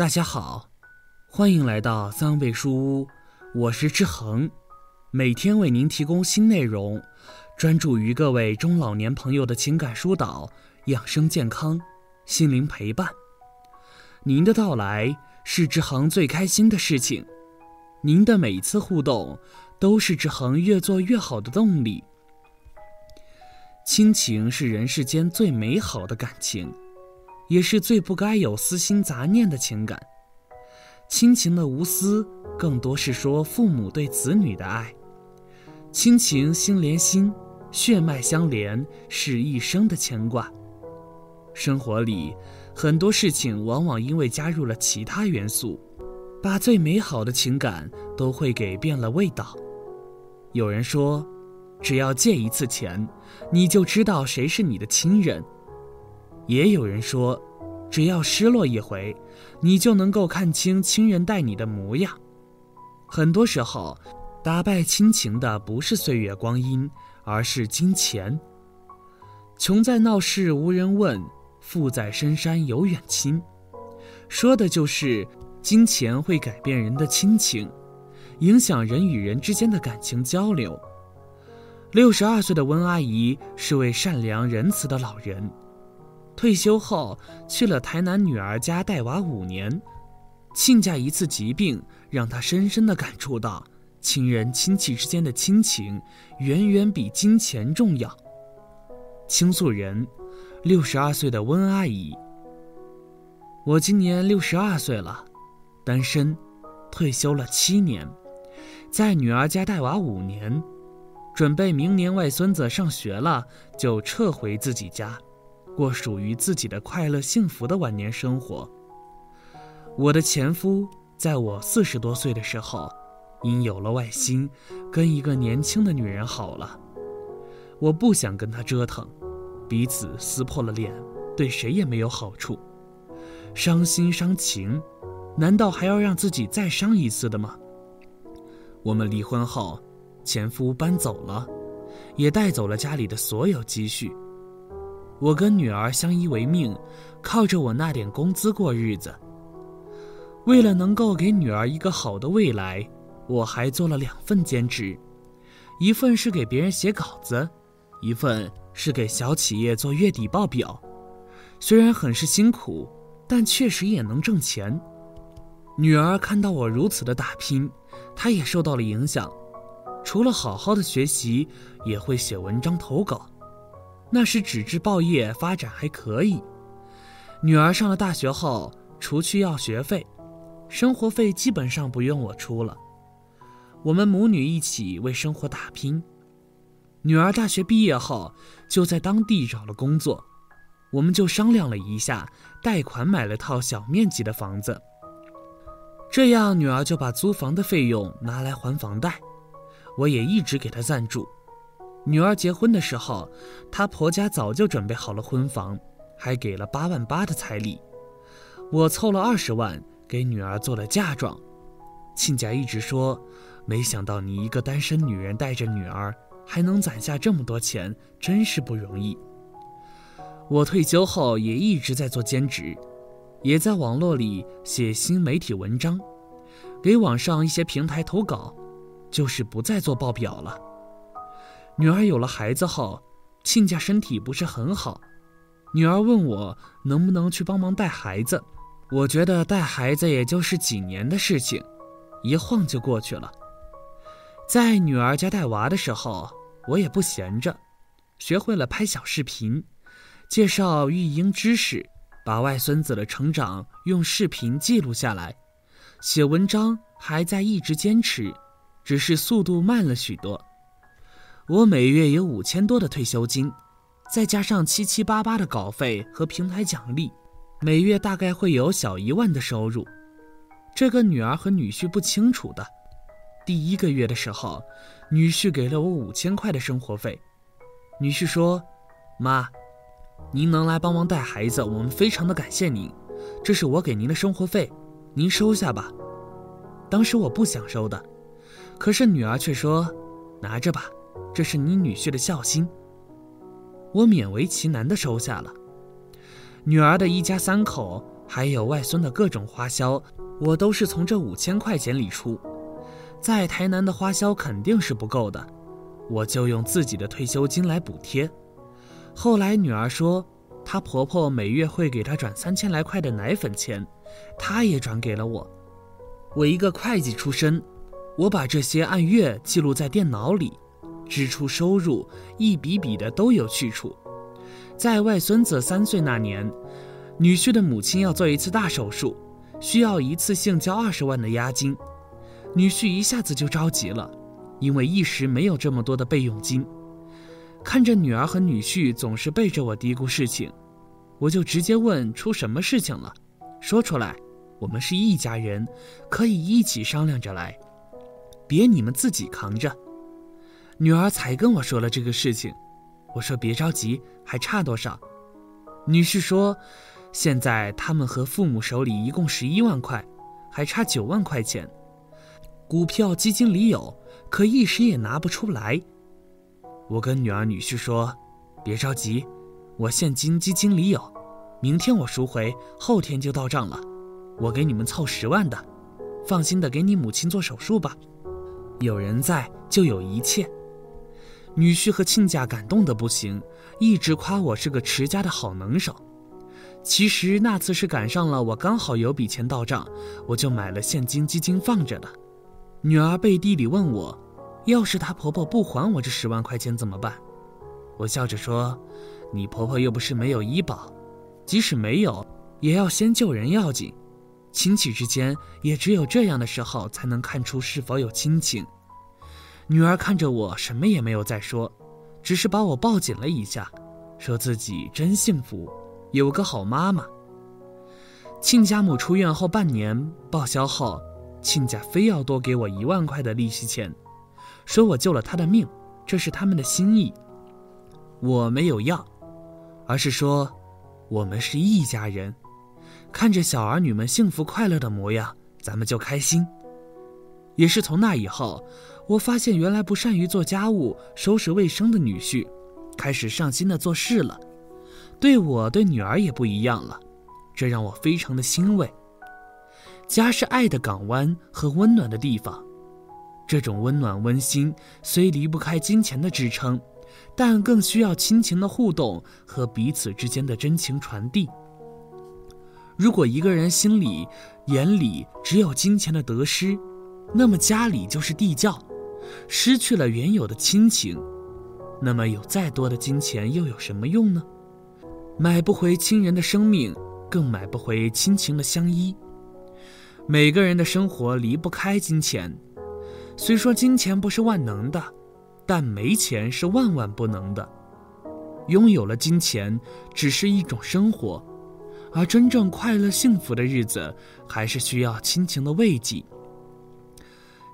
大家好，欢迎来到三味书屋，我是志恒，每天为您提供新内容，专注于各位中老年朋友的情感疏导、养生健康、心灵陪伴。您的到来是志恒最开心的事情，您的每一次互动都是志恒越做越好的动力。亲情是人世间最美好的感情。也是最不该有私心杂念的情感。亲情的无私，更多是说父母对子女的爱。亲情心连心，血脉相连，是一生的牵挂。生活里很多事情，往往因为加入了其他元素，把最美好的情感都会给变了味道。有人说，只要借一次钱，你就知道谁是你的亲人。也有人说，只要失落一回，你就能够看清亲人待你的模样。很多时候，打败亲情的不是岁月光阴，而是金钱。穷在闹市无人问，富在深山有远亲。说的就是金钱会改变人的亲情，影响人与人之间的感情交流。六十二岁的温阿姨是位善良仁慈的老人。退休后去了台南女儿家带娃五年，亲家一次疾病让他深深的感触到，亲人亲戚之间的亲情远远比金钱重要。倾诉人，六十二岁的温阿姨。我今年六十二岁了，单身，退休了七年，在女儿家带娃五年，准备明年外孙子上学了就撤回自己家。过属于自己的快乐幸福的晚年生活。我的前夫在我四十多岁的时候，因有了外心，跟一个年轻的女人好了。我不想跟他折腾，彼此撕破了脸，对谁也没有好处。伤心伤情，难道还要让自己再伤一次的吗？我们离婚后，前夫搬走了，也带走了家里的所有积蓄。我跟女儿相依为命，靠着我那点工资过日子。为了能够给女儿一个好的未来，我还做了两份兼职，一份是给别人写稿子，一份是给小企业做月底报表。虽然很是辛苦，但确实也能挣钱。女儿看到我如此的打拼，她也受到了影响，除了好好的学习，也会写文章投稿。那时纸质报业发展还可以。女儿上了大学后，除去要学费，生活费基本上不用我出了。我们母女一起为生活打拼。女儿大学毕业后就在当地找了工作，我们就商量了一下，贷款买了套小面积的房子。这样女儿就把租房的费用拿来还房贷，我也一直给她赞助。女儿结婚的时候，她婆家早就准备好了婚房，还给了八万八的彩礼。我凑了二十万给女儿做了嫁妆。亲家一直说，没想到你一个单身女人带着女儿，还能攒下这么多钱，真是不容易。我退休后也一直在做兼职，也在网络里写新媒体文章，给网上一些平台投稿，就是不再做报表了。女儿有了孩子后，亲家身体不是很好，女儿问我能不能去帮忙带孩子。我觉得带孩子也就是几年的事情，一晃就过去了。在女儿家带娃的时候，我也不闲着，学会了拍小视频，介绍育婴知识，把外孙子的成长用视频记录下来。写文章还在一直坚持，只是速度慢了许多。我每月有五千多的退休金，再加上七七八八的稿费和平台奖励，每月大概会有小一万的收入。这个女儿和女婿不清楚的。第一个月的时候，女婿给了我五千块的生活费。女婿说：“妈，您能来帮忙带孩子，我们非常的感谢您。这是我给您的生活费，您收下吧。”当时我不想收的，可是女儿却说：“拿着吧。”这是你女婿的孝心，我勉为其难的收下了。女儿的一家三口还有外孙的各种花销，我都是从这五千块钱里出。在台南的花销肯定是不够的，我就用自己的退休金来补贴。后来女儿说，她婆婆每月会给她转三千来块的奶粉钱，她也转给了我。我一个会计出身，我把这些按月记录在电脑里，支出收入一笔笔的都有去处。在外孙子三岁那年，女婿的母亲要做一次大手术，需要一次性交二十万的押金。女婿一下子就着急了，因为一时没有这么多的备用金。看着女儿和女婿总是背着我嘀咕事情，我就直接问出什么事情了。说出来，我们是一家人，可以一起商量着来，别你们自己扛着。女儿才跟我说了这个事情，我说别着急，还差多少？女婿说，现在他们和父母手里一共十一万块，还差九万块钱。股票基金里有，可一时也拿不出来。我跟女儿女婿说：“别着急，我现金基金里有，明天我赎回，后天就到账了。我给你们凑十万的，放心的给你母亲做手术吧。有人在就有一切。”女婿和亲家感动的不行，一直夸我是个持家的好能手。其实那次是赶上了我刚好有笔钱到账，我就买了现金基金放着的。女儿背地里问我：“要是她婆婆不还我这十万块钱怎么办？”我笑着说：“你婆婆又不是没有医保，即使没有，也要先救人要紧。亲戚之间也只有这样的时候才能看出是否有亲情。”女儿看着我，什么也没有再说，只是把我抱紧了一下，说自己真幸福，有个好妈妈。亲家母出院后半年报销后。亲家非要多给我一万块的利息钱，说我救了他的命，这是他们的心意。我没有要，而是说，我们是一家人，看着小儿女们幸福快乐的模样，咱们就开心。也是从那以后，我发现原来不善于做家务、收拾卫生的女婿，开始上心的做事了，对我对女儿也不一样了，这让我非常的欣慰。家是爱的港湾和温暖的地方，这种温暖温馨虽离不开金钱的支撑，但更需要亲情的互动和彼此之间的真情传递。如果一个人心里、眼里只有金钱的得失，那么家里就是地窖，失去了原有的亲情，那么有再多的金钱又有什么用呢？买不回亲人的生命，更买不回亲情的相依。每个人的生活离不开金钱，虽说金钱不是万能的，但没钱是万万不能的。拥有了金钱只是一种生活，而真正快乐幸福的日子，还是需要亲情的慰藉。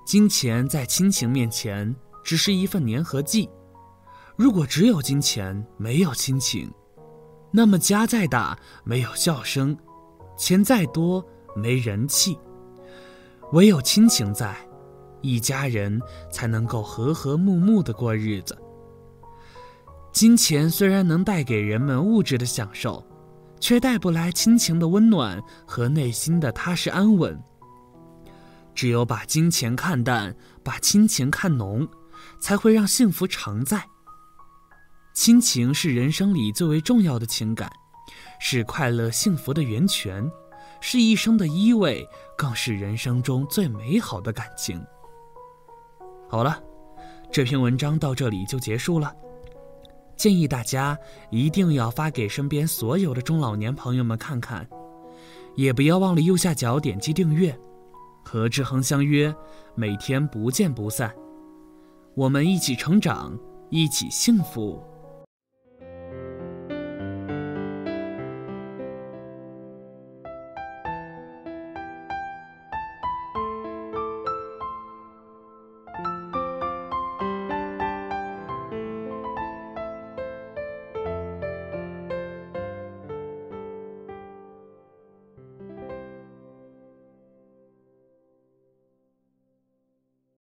金钱在亲情面前只是一份粘合剂。如果只有金钱没有亲情，那么家再大没有笑声，钱再多没人气。唯有亲情在，一家人才能够和和睦睦的过日子。金钱虽然能带给人们物质的享受，却带不来亲情的温暖和内心的踏实安稳。只有把金钱看淡，把亲情看浓，才会让幸福常在。亲情是人生里最为重要的情感，是快乐幸福的源泉。是一生的依偎，更是人生中最美好的感情。好了，这篇文章到这里就结束了。建议大家一定要发给身边所有的中老年朋友们看看，也不要忘了右下角点击订阅。和志恒相约，每天不见不散。我们一起成长，一起幸福。